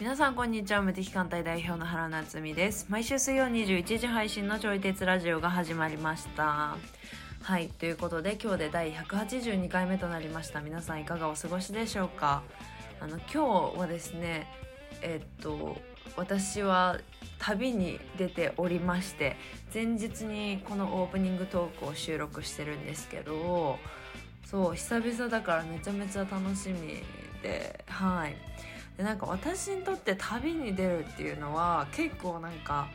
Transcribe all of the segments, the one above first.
皆さんこんにちは無敵艦隊代表の原夏実です。毎週水曜21時配信のちょい鉄ラジオが始まりました。はいということで今日で第182回目となりました。皆さんいかがお過ごしでしょうか。あの今日はですねえっと私は旅に出ておりまして前日にこのオープニングトークを収録してるんですけどそう久々だからめちゃめちゃ楽しみではい。でなんか私にとって旅に出るっていうのは結構なんか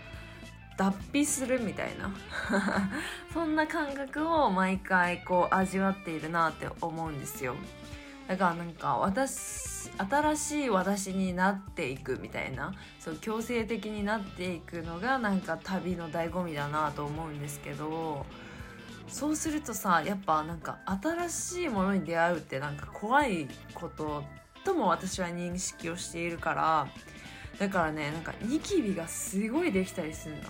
脱皮するみたいな。そんな感覚を毎回こう味わっているなって思うんですよ。だからなんか私新しい私になっていくみたいなそう強制的になっていくのがなんか旅の醍醐味だなと思うんですけどそうするとさやっぱなんか新しいものに出会うってなんか怖いこととも私は認識をしているからだからねなんかニキビがすごいできたりするの。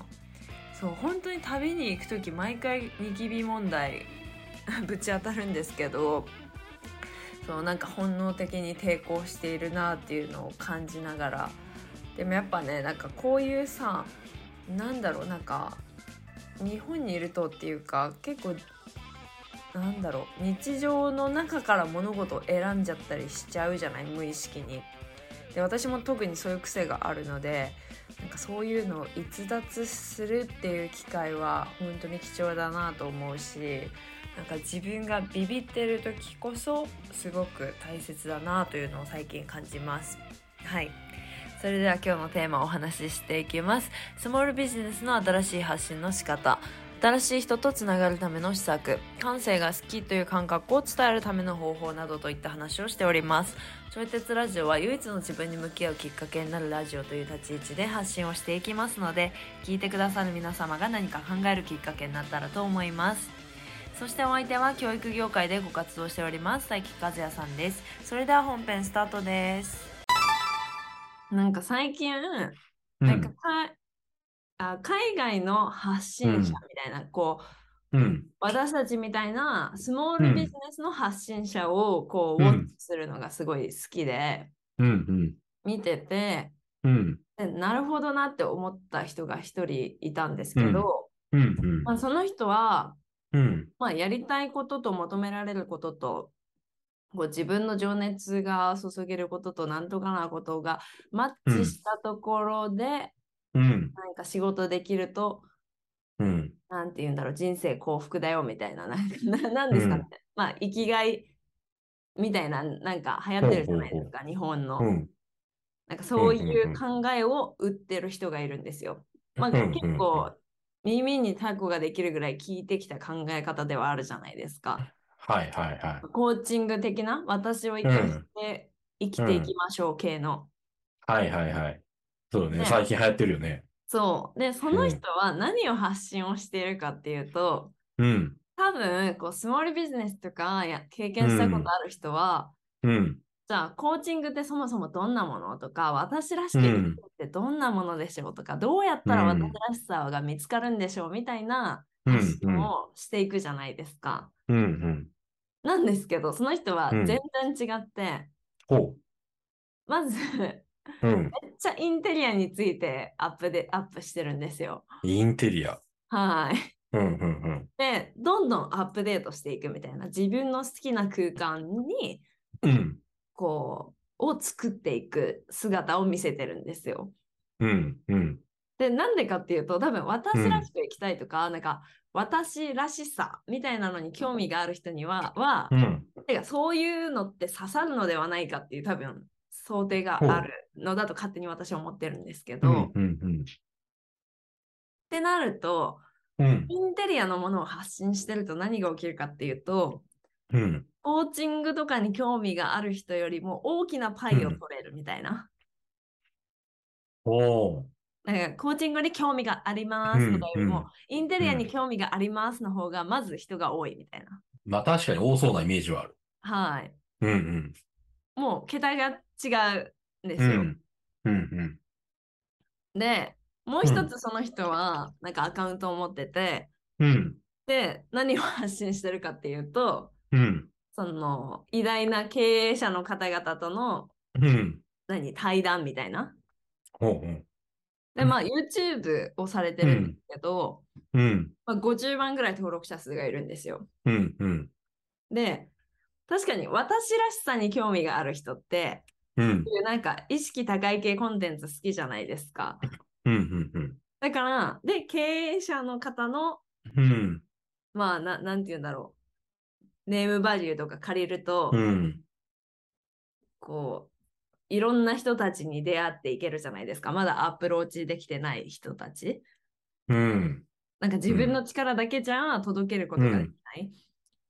そう本当に旅に行く時毎回ニキビ問題 ぶち当たるんですけどそうなんか本能的に抵抗しているなっていうのを感じながらでもやっぱねなんかこういうさなんだろうなんか日本にいるとっていうか結構なんだろう日常の中から物事を選んじゃったりしちゃうじゃない無意識に。で私も特にそういう癖があるのでなんかそういうのを逸脱するっていう機会は本当に貴重だなと思うしなんか自分がビビってる時こそすごく大切だなというのを最近感じます。はいそれでは今日のテーマをお話ししていきます。スモールビジネスの新しい発信の仕方。新しい人とつながるための施策感性が好きという感覚を伝えるための方法などといった話をしておりますちょい鉄ラジオは唯一の自分に向き合うきっかけになるラジオという立ち位置で発信をしていきますので聞いてくださる皆様が何か考えるきっかけになったらと思いますそしてお相手は教育業界でご活動しております佐伯和也さんですそれでは本編スタートですなんか最近なんかか、あ海外の発信者みたいな、こううん。私たちみたいなスモールビジネスの発信者をこう、うんウォッチするのがすごい好きでうん。見ててうん。でなるほどなって思った人が一人いたんですけど、うん。うん。まあ、その人は、うん。まあ、やりたいことと求められることとこう自分の情熱が注げることとなんとかなことがマッチしたところで、うん。なんか仕事できるとうん。なんて言うんだろう、人生幸福だよみたいな、なんか ななんですかね。まあ、生きがいみたいな、なんか流行ってるじゃないですか、日本の。うん。なんかそういう考えを売ってる人がいるんですよ。まあ、うん結構、耳にタコができるぐらい聞いてきた考え方ではあるじゃないですか。はいはいはコーチング的な、私を生かして生きていきましょう系の。い。はいはいはい。そうだね。ね最近流行ってるよね。そう。で、その人は何を発信をしているかっていうと、うん。多分こうスモールビジネスとかや経験したことある人は、うん。じゃあコーチングってそもそもどんなものとか私らしくってどんなものでしょうとか、どうやったら私らしさが見つかるんでしょうみたいなうん。発信をしていくじゃないですか。うん。うん。なんですけどその人はうん全然違って、ほまずめう。うん。っちゃインテリアについてアップでアップしてるんですよ。インテリア。はい。うん。うん。でどんどんアップデートしていくみたいな自分の好きな空間にうん。こうを作っていく姿を見せてるんですよ。うん。うん。でなんでかっていうと多分私らしく生きたいとか、なんか私らしさみたいなのに興味がある人にはは、うん。てかそういうのって刺さるのではないかっていう多分想定があるのだと勝手に私は思ってるんですけど、っうん。うん。てなるとうん。インテリアのものを発信してると何が起きるかっていうとうん。コーチングとかに興味がある人よりも大きなパイを取れるみたいな。おー。なんかコーチングに興味がありますとかよりも、うんうんインテリアに興味がありますの方がまず人が多いみたいな。まあ確かに多そうなイメージはある。はい。うん。うん。もう桁が違うんですよ。うん。うん。で、もう一つその人はなんかアカウントを持ってて、うん。で、何を発信してるかっていうと、うん。その偉大な経営者の方々とのうん。何対談みたいな。ほうほう。で、まあ YouTube をされてるんですけど、うん。まあ、50万ぐらい登録者数がいるんですよ。うん。うん。で、確かに私らしさに興味がある人って、うん。なんか意識高い系コンテンツ好きじゃないですか。うん。うん。うん。だから、で、経営者の方の、うん。まあ、ななんて言うんだろう。ネームバリューとか借りると、うん。こう、いろんな人たちに出会っていけるじゃないですか。まだアプローチできてない人たち。うん。なんか自分の力だけじゃ届けることができない。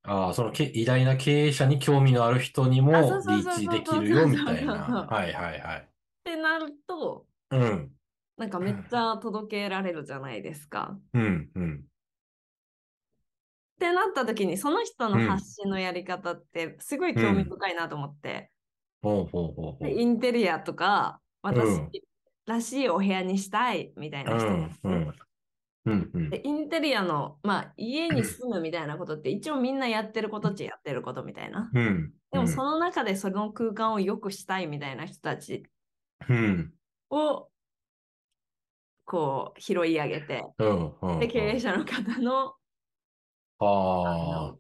ああ、そのけ偉大な経営者に興味のある人にもリーチできるよみたいな。はいはいはい。ってなると、うん。なんかめっちゃ届けられるじゃないですか。うん。うん。ってなった時にその人の発信のやり方ってすごい興味深いなと思って、インテリアとか私うんらしいお部屋にしたいみたいな人、うん。うん。うん。うん。でインテリアの、まあ、家に住むみたいなことって一応みんなやってることっちゃやってることみたいな。うん。でもその中でその空間を良くしたいみたいな人たちうん。をこう拾い上げて、うん。うん。で経営者の方のあ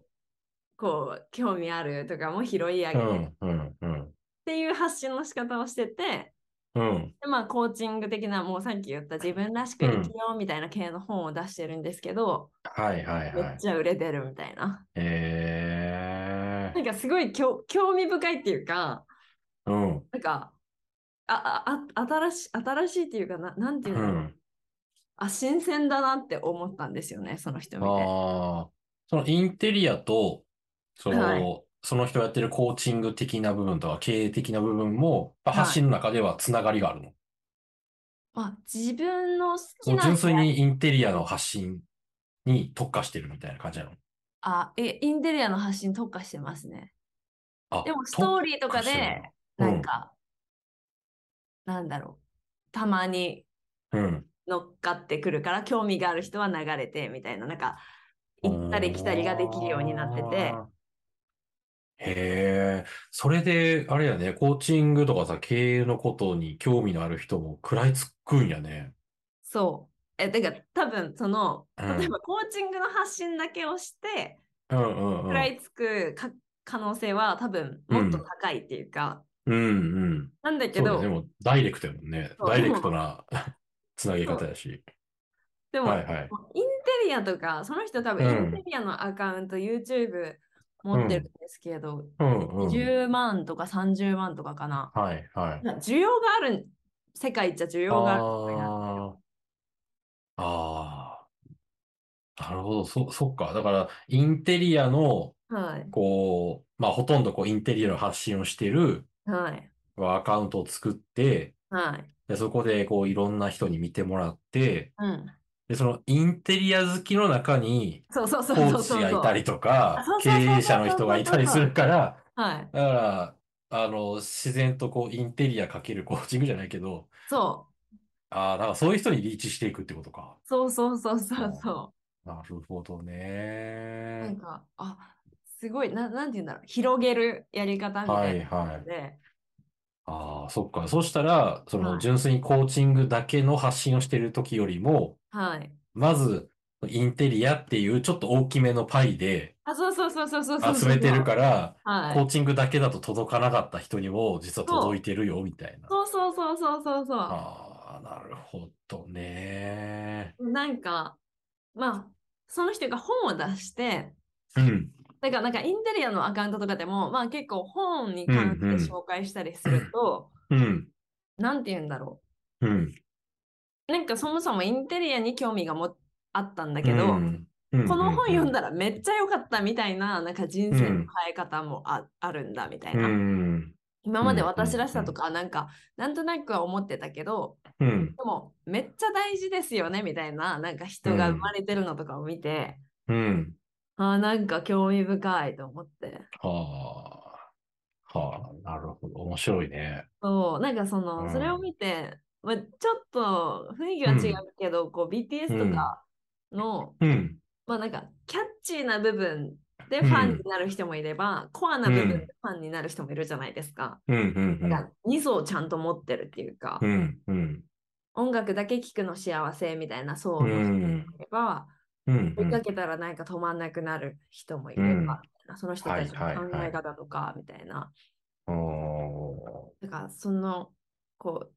こう興味あるとかも拾い上あ。げて、っうん。うん。うん。ていう発信の仕方をしてて、うん。でまあコーチング的なもうさっき言った自分らしく生きようみたいな系の本を出してるんですけど、はいはいめっはい。ちゃ売れてるみたいな。えなんかすごいきょ興味深いっていうか、ー。うん。なんか、あ、あ、あ新しい、新しいっていうかな、なんていううの、ん。あ、新鮮だなって思ったんですよね、その人見て。ああ。そのインテリアと、その、はいその人がやってるコーチング的な部分とか経営的な部分も、はい発信の中ではつながりがあるの？あ、自分の好きな純粋にインテリアの発信に特化してるみたいな感じなの？あ、え、インテリアの発信特化してますね。あ、でもストーリーとかで、なんか、なんだろう、たまにうん。乗っかってくるから、興味がある人は流れてみたいな、なんか、行ったり来たりができるようになってて。へえ、それで、あれやね、コーチングとかさ、経営のことに興味のある人も食らいつくんやね。そう。え、てか、多分その、うん例えばコーチングの発信だけをして、うんうんうん。食らいつくか可能性は多分もっと高いっていうか、うんうん。なんだけど、そうだね、でもダイレクトやもんね。そうダイレクトな つなげ方やし。でも、はいはい。インテリアとか、その人多分うんインテリアのアカウント、YouTube 持ってるんですけど、うんうん。10万とか30万とかかな。はいはい。需要がある、世界じゃ需要がある。ああ。なるほど。そ、そっか。だから、インテリアの、はい。こう、まあ、ほとんどこう、インテリアの発信をしてるはい。アカウントを作って、はい。で、そこで、こう、いろんな人に見てもらって、うん。で、その、インテリア好きの中に、そうそうそうコーそう。チがいたりとかあそう、経営者の人がいたりするから、はい。だから、あの、自然とこう、インテリアかけるコーチングじゃないけど、そう。ああ、だからそういう人にリーチしていくってことか。そうそうそうそうそなるほどう。なんね。か、あ、すごい、ななんて言うんだろう。広げるやり方みたはいいなはい。で、ああ、そっか。そしたら、そのはい純粋にコーチングだけの発信をしてる時よりも、はい。まず、インテリアっていうちょっと大きめのパイであ、そうそうそうそうそうそうそう。集めてるから、はい。コーチングだけだと届かなかった人にも実は届いてるよ、みたいな。そうそうそうそうそうそう。ああ、なるほどね。なんか、まあ、その人が本を出して、うん。だからなんかインテリアのアカウントとかでも、まあ結構本に関うんうんして紹介したりすると、うん。なんて言うんだろうん。う。なんかそもそもインテリアに興味がもあったんだけど、うんこの本読んだだらめっちゃ良かったみたいな、なんか人生の変え方もあ,、あるんだみたいな。うん。今までうん私らしさとか、なんか、なんとなくは思ってたけど、うん。でも、めっちゃ大事ですよねみたいな、なんか人が生まれてるのとかを見て、うん。あーなんか興味深いと思って。はあ。はあ、なるほど。面白いね。そう、なんかその、うんそれを見て、まあ、ちょっと雰囲気は違うけど、こう BTS とかの、うん。まあなんかキャッチーな部分でファンになる人もいれば、コアな部分でファンになる人もいるじゃないですか。うんうんうん。なんか2層ちゃんと持ってるっていうか、うんうん。音楽だけ聴くの幸せみたいな層の人もいれば、うんうん。追いかけたらなんか止まんなくなる人もいれば、うん。その人たちのはいはいはい。考え方とかみたいな。おだからそのこう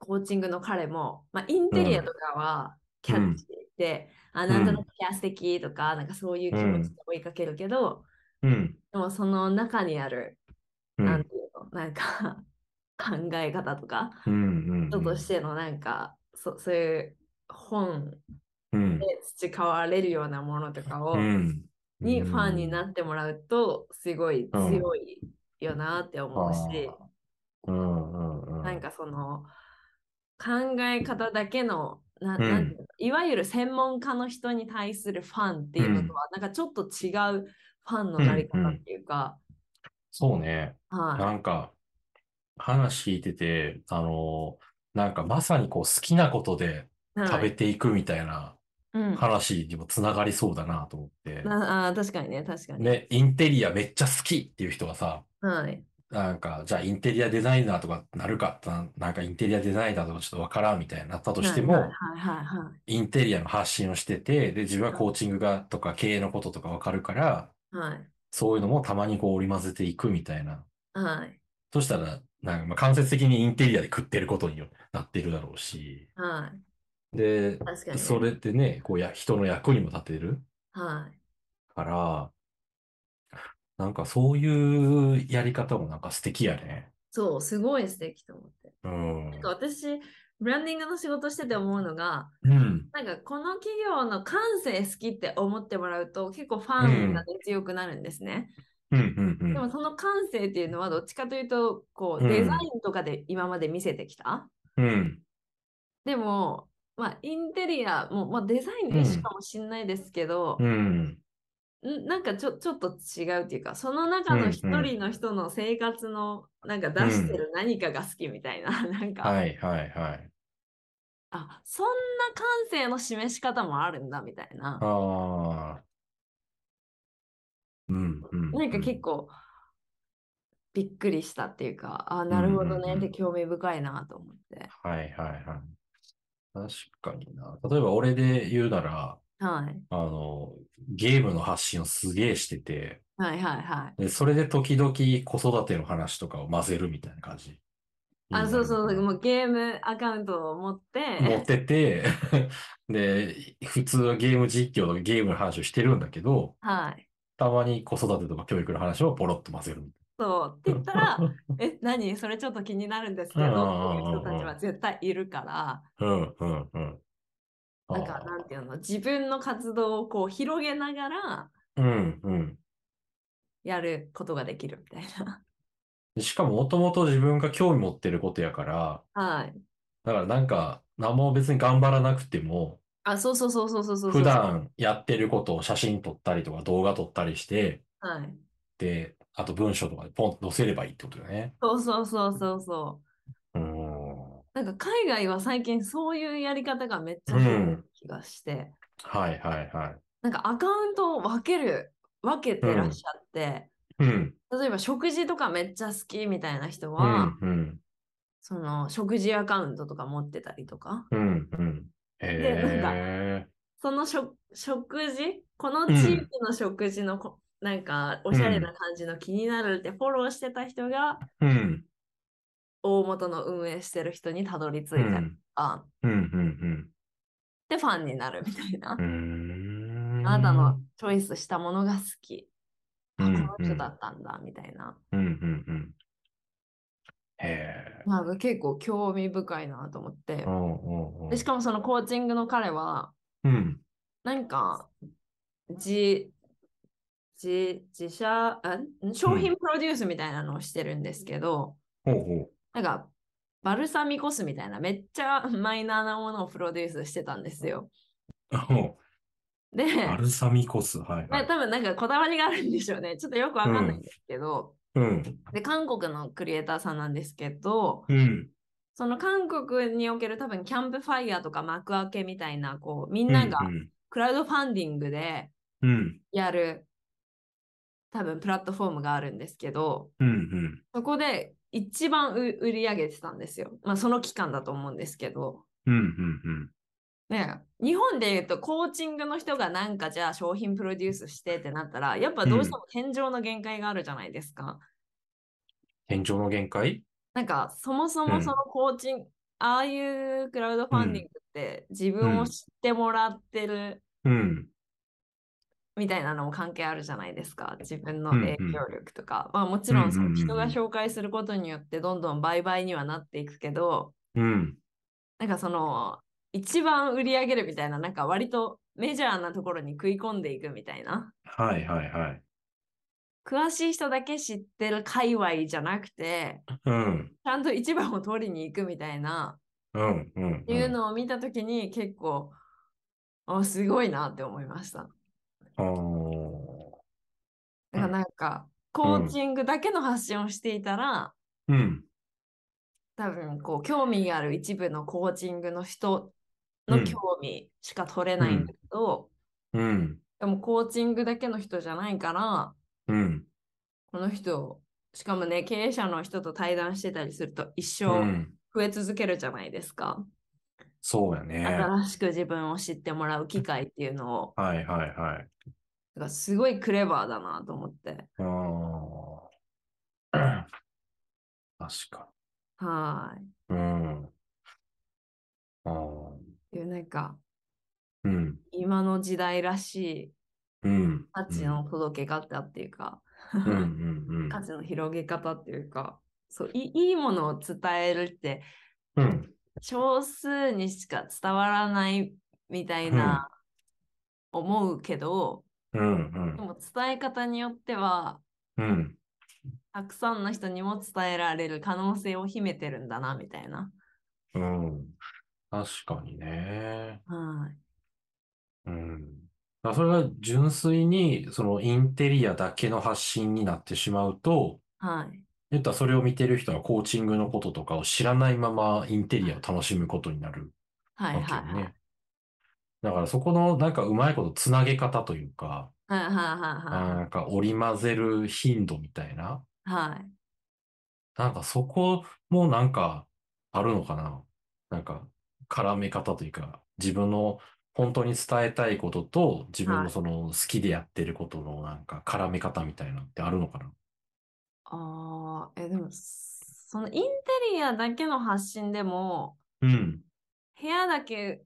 コーチングの彼も、まあ、インテリアとかはキャッチで、あなんとなくキャス的とか、なんかそういう気持ちで追いかけるけど、ーうん。でもその中にある、うん。なんていうの、なんか 考え方とか、うんうん。人としてのなんか、そそういう本うんで培われるようなものとかを、うん。にファンになってもらうと、すごい強いよなって思うし、うんうんうん。なんかその考え方だけのなうんなんていうのいわゆる専門家の人に対するファンっていうのとは、なんかちょっと違うファンのなり方っていうか、そうね。はなんか、話聞いてて、あの、なんかまさにこう好きなことでい。食べはいていくみたいなうん、話にもつながりそうだなと思って。なあー確かにね、確かに。ね、インテリアめっちゃ好きっていう人がさ、はい。なんか、じゃあインテリアデザイナーとかなるかな、なんかインテリアデザイナーとかちょっとわからんみたいになったとしても、はいはいはいはいインテリアの発信をしてて、で、自分はコーチングがとか経営のこととかわかるから、はい。そういうのもたまにこう織り交ぜていくみたいな。はい。そしたら、なんかまあ間接的にインテリアで食ってることになってるだろうし、はい。で、確かにねそれってね、こうや、人の役にも立てるはい。から、なんかそういうやり方もなんか素敵やね。そう、すごい素敵と思って。うん。なんか私、ブランディングの仕事してて思うのが、うん。なんかこの企業の感性好きって思ってもらうと結構ファンがね強くなるんですね。うん、うん、うん。でもその感性っていうのはどっちかというとこううんデザインとかで今まで見せてきた。うん。でも、まあ、インテリアも、まあ、デザイン一種かもしれないですけど、うん。んなんかちょちょっと違うっていうかその中の一人の人の生活のなんか出してる何かが好きみたいな、なんか、はい、はい、はい。あそんな感性の示し方もあるんだみたいな。ああ。うん、うん。なんか結構びっくりしたっていうか、あなるほどうんうんうんねって興味深いなと思って。はい、はい、はい。確かにな。例えば俺で言うなら、はい。あの、ゲームの発信をすげえしてて、はいはいはい。で、それで時々子育ての話とかを混ぜるみたいな感じ。あ、そうそうそう、う。もうゲームアカウントを持って、持ってて、で、普通はゲーム実況とかゲームの話をしてるんだけど、はい。たまに子育てとか教育の話をポロッと混ぜるみそうって言ったら、え、何？それちょっと気になるんですけどっていう人たちは絶対いるから。うん、うん、うん。なんか、なんていうの、自分の活動をこう広げながらうん、うん。やることができるみたいな。しかももともと自分が興味持ってることやから、はい。だからなんか、何も別に頑張らなくても、あ、そうそうそうそうそうそう。普。段やってることを写真撮ったりとか動画撮ったりして、はい。で、あと文章とかでポンと載せればいいってことだよね。そうそうそうそうそう。うーん。なんか海外は最近そういうやり方がめっちゃ増える気がして、はいはいはい。なんかアカウントを分ける、分けてらっしゃって、うん。例えば食事とかめっちゃ好きみたいな人うは、んうん。その食事アカウントとか持ってたりとか、うんうん。へえ。その食食事、この地域の食事のこ、なんかおしゃれな感じの気になるってフォローしてた人が、うん。大元の運営してる人にたどり着いたりとか、うんうんでファンになるみたいな。あなたのチョイスしたものが好き。あ、うんこの人だったんだ、みたいな。うんうんうん。へえ。なんか結構興味深いなと思ってう。んうんうんでしかもそのコーチングの彼は、うん。なんか、自、自、自社、あん？商品プロデュースみたいなのをしてるんですけど、ほうほなんか、バルサミコ酢みたいなめっちゃマイナーなものをプロデュースしてたんですよ。で、う バルサミコ酢。はいはい。まあ多分なんかこだわりがあるんでしょうね。ちょっとよくわかんないんですけど、うん。で、韓国のクリエイターさんなんですけど、うん。その韓国における多分キャンプファイヤーとか幕開けみたいな、こう、みんながうんクラウドファンディングでうん。やる多分プラットフォームがあるんですけど、うん。うん。そこで一番う売り上げてたんですよ。まあその期間だと思うんですけど。うん。うん。ね、日本で言うとコーチングの人がなんかじゃあ商品プロデュースしてってなったらやっぱどうしても天井の限界があるじゃないですか。天井の限界？なんかそもそもそのコーチング、ああいうクラウドファンディングって自分を知ってもらってるうん。みたいなのも関係あるじゃないですか。自分のうんうん影響力とか。まあもちろんそうんうんうんうんの人が紹介することによってどんどん倍々にはなっていくけど、うん。なんかその一番売り上げるみたいな、なんか割とメジャーなところに食い込んでいくみたいな。はいはいはい。詳しい人だけ知ってる界隈じゃなくて、うん。ちゃんと一番を取りに行くみたいな、うん。うん。っていうのを見たときに結構、あ、すごいなって思いました。あからなんか、コーチングだけの発信をしていたら、うん。多分こう興味がある一部のコーチングの人の興味しか取れないんだけど、うん。でもコーチングだけの人じゃないから、うん。この人、しかもね、経営者の人と対談してたりすると一う生ん。増え続けるじゃないですか。そうやね。新しく自分を知ってもらう機会っていうのを、はいはいはい。だからすごいクレバーだなと思って。ああ。確かはに。うん。ああ。い。なんか、うん。今の時代らしいうん。価値の届け方っていうか、うんうんうん。価値の広げ方っていうか、そういいいものを伝えるってうん。少数にしか伝わらないみたいな思うけど、うんでも伝え方によってはうん。うん。たくさんの人にも伝えられる可能性を秘めてるんだなみたいな。うん。確かにね。はい。うん。それが純粋に、そのインテリアだけの発信になってしまうと、はい。言ったらそれを見てる人はコーチングのこととかを知らないままインテリアを楽しむことになるはいわけよはいはい。ね。だからそこのなんかうまいことつなげ方というか、はいはいはいなんか織り交ぜる頻度みたいな、はい。はい。なんかそこもなんかあるのかな。なんか絡め方というか、自分の本当に伝えたいことと自分はいのその好きでやってることのなんか絡め方みたいなのってあるのかな。ああ、え、でも、そのインテリアだけの発信でも、うん。部屋だけ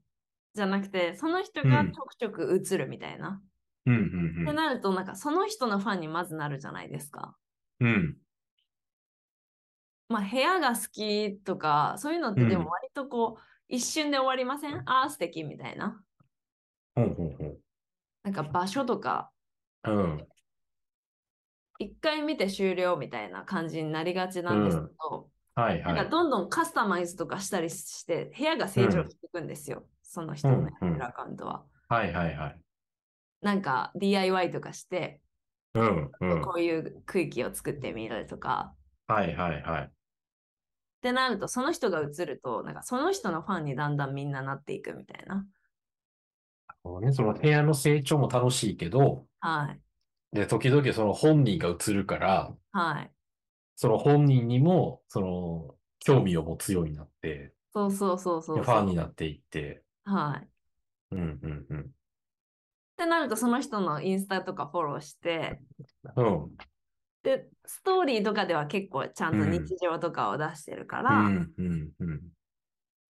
じゃなくて、その人がうんちょくちょく映るみたいな。うんってうんなると、なんかその人のファンにまずなるじゃないですか。うん。うん。まあ、部屋が好きとか、そういうのってうんでも割とこう、一瞬で終わりません？ああ、素敵みたいな。ほうほうほう。なんか場所とか、うん。一回見て終了みたいな感じになりがちなんですけど、はいはい。なんかどんどんカスタマイズとかしたりして、部屋が成長していくんですよ。その人のアカウントは。はいはいはい。なんか DIY とかして、うんうん。こういう区域を作ってみるとか。はいはいはい。ってなると、その人が映ると、なんかその人のファンにだんだんみんななっていくみたいな。そうね、その部屋の成長も楽しいけど、はい。で、時々その本人が映るから、はい。その本人にも、その、興味を持つようになって、そうそうそうそうフそう。ァンになっていって、はい。っうんうんうん。てなると、その人のインスタとかフォローして、うん。で、ストーリーとかでは結構ちゃんとうん日常とかを出してるから、うんうんうん。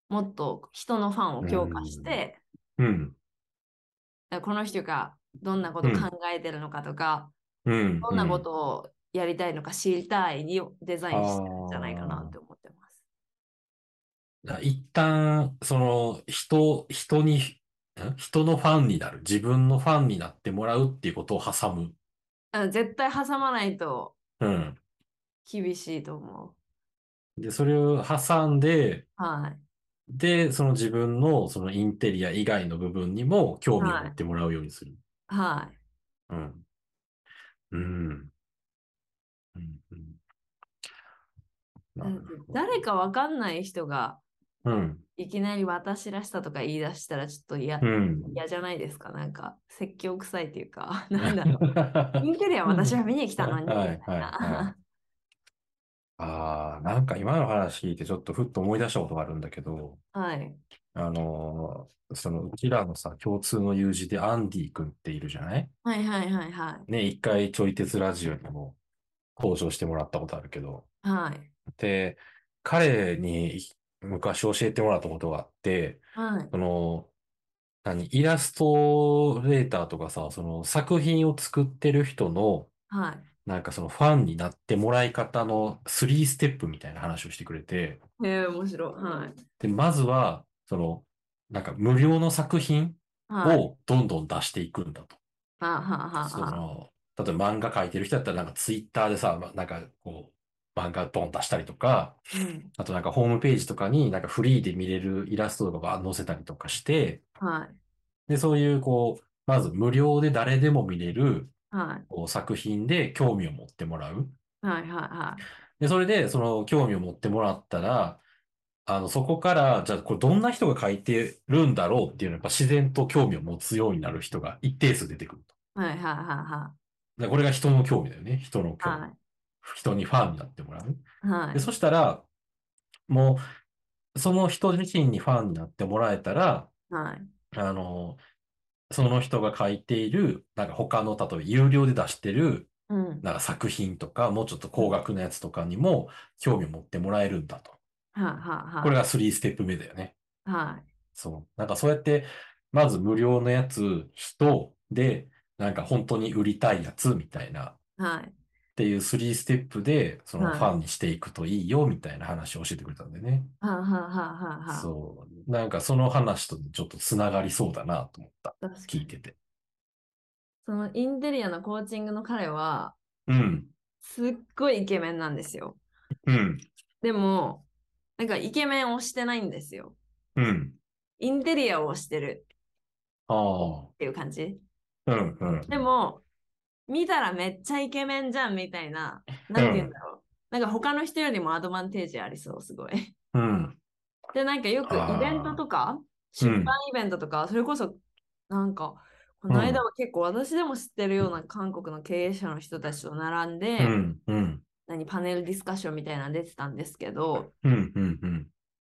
もっと人のファンを強化して、うんこの人がどんなこと考えてるのかとか、うん。どんなことをやりたいのか知りたいにデザインしてるんじゃないかなって思ってます。だ一旦、その、人、人に、ん人のファンになる。自分のファンになってもらうっていうことを挟む。あ絶対挟まないとうん。厳しいと思で、それを挟んで、う。はい。で、その自分のそのインテリア以外の部分にも興味をはい持ってもらうようにする。はい。うん。うん。うん誰かわかんない人がうん。いきなり私らしさとか言い出したらちょっと嫌うん。嫌じゃないですか？なんか説教臭いっていうか、なんだろう。インテリア私は見に来たのにああ、なんか今の話聞いてちょっとふっと思い出したことがあるんだけど、はい。あのーそのうちらのさ、共通の友人でアンディ君っているじゃない？はいはいはいはい。ね、一回ちょい鉄ラジオにも登場してもらったことあるけど、はい。で、彼に昔教えてもらったことがあって、はい。その、何、イラストレーターとかさ、その作品を作ってる人の、はい。なんかそのファンになってもらい方の3ステップみたいな話をしてくれて、へえ、面白い。はい。で、まずは、その、なんか無料の作品はい。をどんどん出していくんだと。はあ、はあはあはその、例えば漫画描いてる人だったらなんかツイッターでさ、まなんかこう、漫画ボン出したりとか、あ。うん。あとなんかホームページとかになんかフリーで見れるイラストとかが載せたりとかして、はい。で、そういうこう、まず無料で誰でも見れるはい。こう作品で興味を持ってもらう。はいはいはで、それでその興味を持ってもらったら、あの、そこから、じゃあこれどんな人が書いてるんだろうっていうのはやっぱ自然と興味を持つようになる人が一定数出てくると。い。はいはいはでこれが人の興味だよね。人の興味。いはい。人にファンになってもらう。はい。で、そしたら、もう、その人自身にファンになってもらえたら、はい。あの、その人が書いている、なんか他の、例えば有料で出してる、うん。なんか作品とか、もうちょっと高額なやつとかにも興味を持ってもらえるんだと。はいはいはい。これが3ステップ目だよね。はい。そう。なんかそうやって、まず無料のやつ、人で、なんか本当に売りたいやつみたいな、はい。っていう3ステップで、そのはいファンにしていくといいよ、みたいな話を教えてくれたんでね。はいはいはいはいはい。そう。なんかその話とちょっとつながりそうだなと思った。聞いてて。そのインテリアのコーチングの彼は、うん。すっごいイケメンなんですよ。うん。でも、なんかイケメンをしてないんですよ。うん。インテリアをしてるあっていう感じ。あ。うん。うん。でも、見たらめっちゃイケメンじゃんみたいな、なんて言うんだろう。なんか他の人よりもアドバンテージありそう、すごい。うん。で、なんかよくイベントとか、出版イベントとか、それこそ、なんか、この間は結構私でも知ってるような韓国の経営者の人たちと並んで、うん。うん。何パネルディスカッションみたいなの出てたんですけど、うん。うん。うん。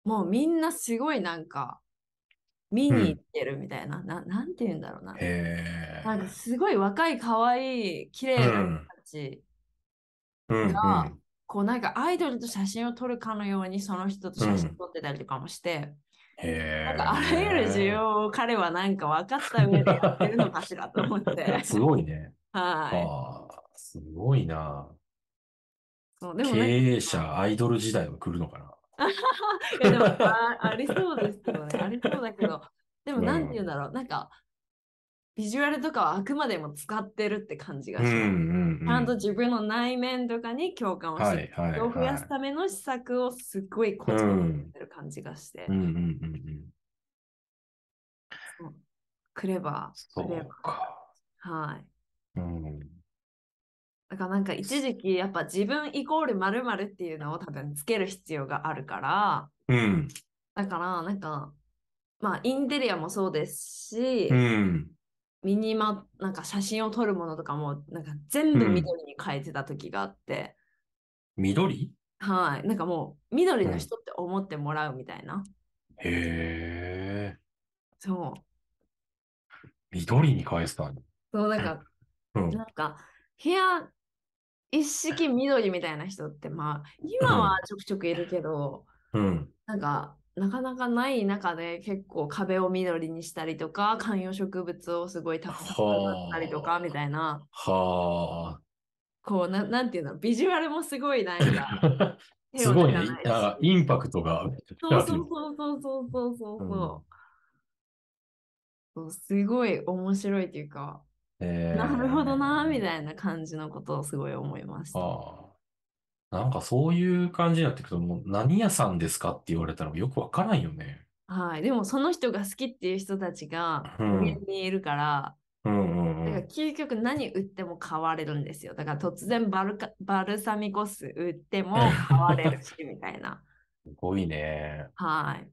もうみんなすごいなんか、見に行ってるみたいな、ななんて言うんだろうな。なんかすごい若い、可愛い、綺麗な人たち、うん。うん。がこうなんかアイドルと写真を撮るかのようにその人と写真撮ってたりとかもして、へえ。なんかあらゆる需要を彼はなんか分かった上でやってるのかしらと思って。すごいね。はああ、すごいな。い。そうでも経ね、営者、アイドル時代は来るのかな。いやでもあ ありそうですけどね、ありそうだけど、でもうんなんて言うんだろう、なんか、ビジュアルとかはあくまでも使ってるって感じがします。うんうんうん。ちゃんと自分の内面とかに共感をして、はいはいを増やすはための施策をすっごいこっちにやってる感じがして、い。うんうんうんうん。そうクレバー、クレバそうか。ー。はい。うん。だからなんか一時期やっぱ自分イコール〇〇っていうのを多分つける必要があるから、うん。だからなんか、まあインテリアもそうですし、うん。ミニマ、なんか写真を撮るものとかもなんか全部緑に変えてた時があって、緑？はい。なんかもう緑の人って思ってもらうみたいな。へえ。そう。緑に返すたそう、なんか、うん。なんか部屋一式緑みたいな人って、まあ、今はちょくちょくいるけど、うん、なんか、なかなかない中で結構壁を緑にしたりとか、観葉植物をすごいたくさん植ったりとか、みたいな。はあ。こうな、なんていうの、ビジュアルもすごいなんか。すごいね。インパクトが。そうそうそうそうそうそうそう。うん、すごい面白いというか、えーなるほどなみたいな感じのことをすごい思いました。ああ。なんかそういう感じになってくると、もう何屋さんですかって言われたらよくわからんよね。はい、でもその人が好きっていう人たちがうん上にいるから、うんうんだか。究極何売っても買われるんですよ。だから突然バルカバルサミコ酢売っても買われるしみたいな。すごいね。はい。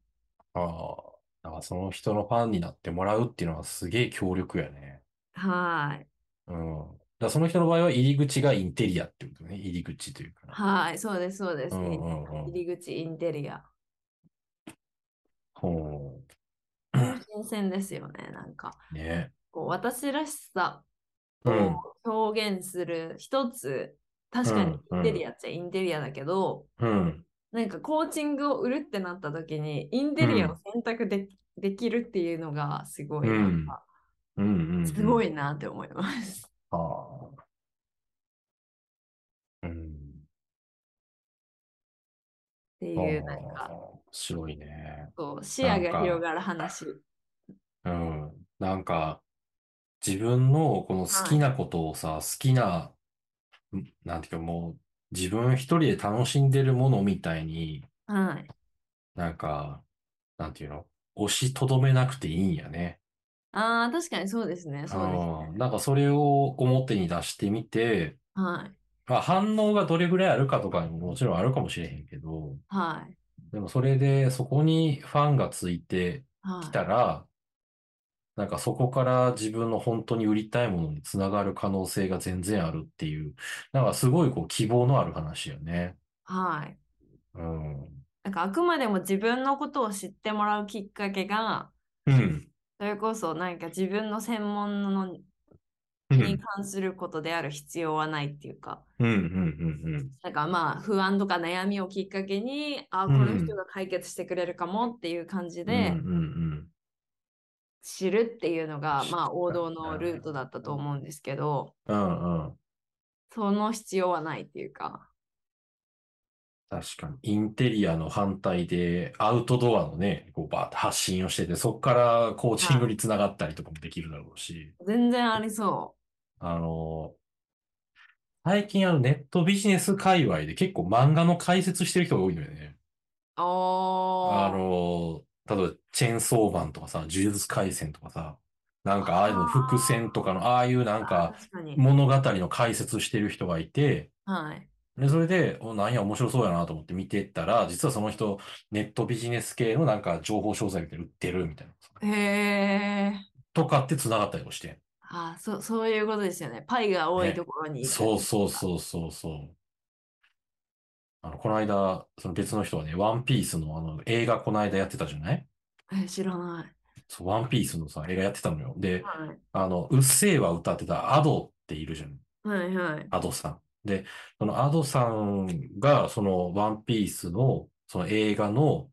ああ。だからその人のファンになってもらうっていうのはすげえ強力やね。はい。うん。だその人の場合は入り口がインテリアってことね。入り口というか。はい。そうです、そうです。うんうんうん。入り口インテリア。ほ新鮮ですよね。なんか、う。ね。こう私らしさうん。を表現する一つ、確かにうんインテリアっちゃインテリアだけど、うん。なんかコーチングを売るってなった時に、インテリアを選択で,、できるっていうのがすごい、なんか、うんうんうん。すごいなって思います。ああ。うん。ってあいう、なんあ、か、面白いね。そう視野が広がる話。うん。なんか、自分のこの好きなことをさ、好きな、んなんていうかもう、自分一人で楽しんでるものみたいに、はい。なんか、なんていうの？押しとどめなくていいんやね。ああ、確かにそうですね。そうですね。うん。なんかそれを表に出してみて、はい。まあ反応がどれぐらいあるかとかにももちろんあるかもしれへんけど、はい。でもそれでそこにファンがついてはい。きたら、なんかそこから自分の本当に売りたいものにつながる可能性が全然あるっていう、なんかすごいこう希望のある話よね。はい。うん。なんかあくまでも自分のことを知ってもらうきっかけが、うん。それこそなんか自分の専門のうん。に関することである必要はないっていうか、うん。うん。うん。なんかまあ不安とか悩みをきっかけに、あ、こうんの人が解決してくれるかもっていう感じうん。で。知るっていうのが、まあ王道のルートだったと思うんですけど、うん。うん。その必要はないっていうか、確かに。インテリアの反対で、アウトドアのね、こうバーッと発信をしてて、そこからコーチングにつながったりとかもできるだろうし、全然ありそあの、最近あのネットビジネス界隈で結構漫画の解説してる人が多いのよね。あー。の、例えばチェーンソーマンとかさ、呪術廻戦とかさ、なんかああいうの伏線とかの、ああいうなんあか。物語の解説してる人がいて、はい。で、それで、お、なんや、面白そうやなと思って見てったら、実はその人、ネットビジネス系のなんか情報商材みたいなの売ってるみたいな。へえ。とかって繋がったりもして。あそ、そういうことですよね。パイが多いねところに。そうそうそうそうそう。あの、この間、その別の人はね、ワンピースのあの映画この間やってたじゃない？え、知らない。そう、ワンピースのさ、映画やってたのよ。で、はい。あの、うっせぇわ歌ってたアドっているじゃん。はいはい。アドさん。で、そのアドさんが、そのワンピースの、その映画の、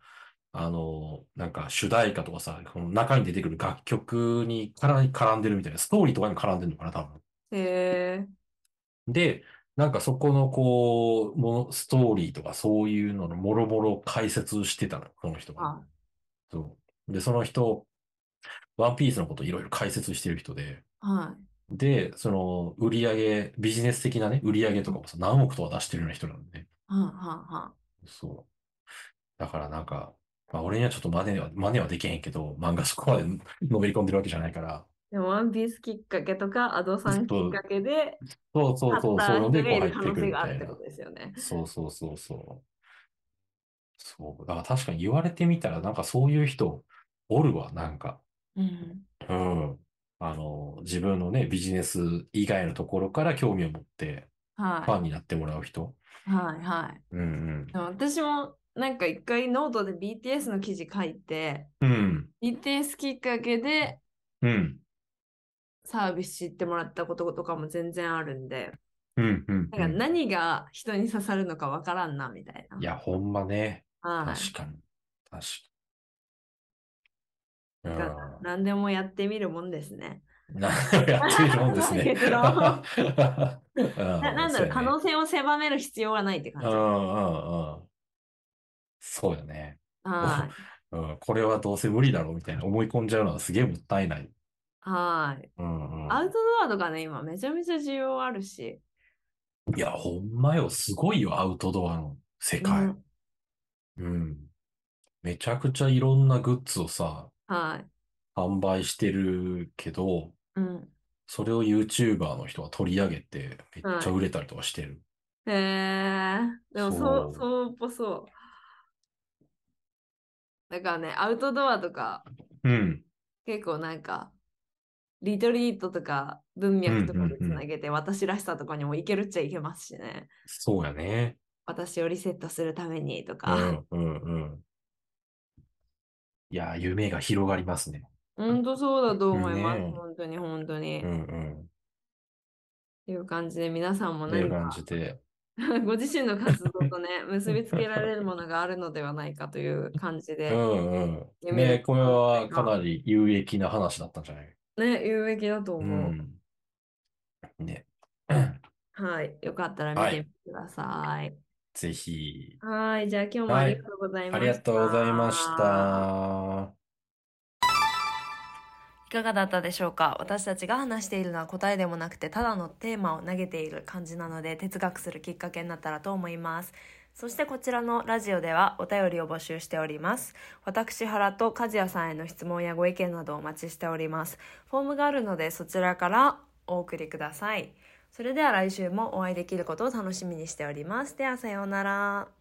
あの、なんか主題歌とかさ、この中に出てくる楽曲に絡絡んでるみたいな、ストーリーとかに絡んでるのかな、多分。へえ。で、なんかそこのこう、もの、ストーリーとかそういうののもろもろ解説してたの、この人が。あ、そう。で、その人、ワンピースのこといろいろ解説してる人で、はい。で、その、売り上げ、ビジネス的なね、売り上げとかもさ、何億とか出してるような人なんで、はんはんはん。そう。だからなんか、まあ俺にはちょっと真似は、真似はできへんけど、漫画そこまでのめり込んでるわけじゃないから、でも、ワンピースきっかけとか、アドさんきっかけで、そうそうそう、買そういうのでこう入ってくるみたいな。そうそうそうそう。そう。だから確かに言われてみたら、なんかそういう人おるわ、なんか。うん。うん。あの、自分のね、ビジネス以外のところから興味を持って、ファンになってもらう人。い。はいはい。うんでも私も、なんか一回ノートで BTS の記事書いて、うん。うん。BTS きっかけでうん。サービス知ってもらったこととかも全然あるんで、うん。うん。なんか何が人に刺さるのかわからんな、みたいな。いや、ほんまね。はい。確かに。確かに。なんか何でもやってみるもんですね。うん。なやってみるもんですね。な ななんだろう、可能性を狭める必要はないって感じ。うんうんうん。そうよね。はい。うん、これはどうせ無理だろうみたいな思い込んじゃうのはすげえもったいない。はい。うんうん。アウトドアとかね、今めちゃめちゃ需要あるし。いや、ほんまよ、すごいよ、アウトドアの世界。うんうん。めちゃくちゃいろんなグッズをさ、はい。販売してるけど、うん。それを YouTuber の人が取り上げて、めっちゃ売れたりとかしてる。へえ。でもそそうう、そうっぽそう。だからね、アウトドアとか、うん。結構なんか、リトリートとか文脈とかでつなげて、私らしさとかにもいけるっちゃいけますしね。そうやね。私をリセットするためにとうか。んうんうん。いやー、夢が広がりますね。本当そうだと思います。ねえ本当に本当に。うんっうん。ていう感じで皆さんも何か。ご自身の活動とね、結びつけられるものがあるのではないかという感じうで、んうん。夢のねこれはかなり有益な話だったんじゃない？ね、有益だとう思う。ん。ね。はい。よかったら見てみてください。ぜひ。はい。じゃあ今日もありがとうございました。ありがとうございました。いかがだったでしょうか？私たちが話しているのは答えでもなくてただのテーマを投げている感じなので哲学するきっかけになったらと思いますそしてこちらのラジオではお便りを募集しております私原と和也さんへの質問やご意見などお待ちしておりますフォームがあるのでそちらからお送りくださいそれでは来週もお会いできることを楽しみにしております。ではさようなら。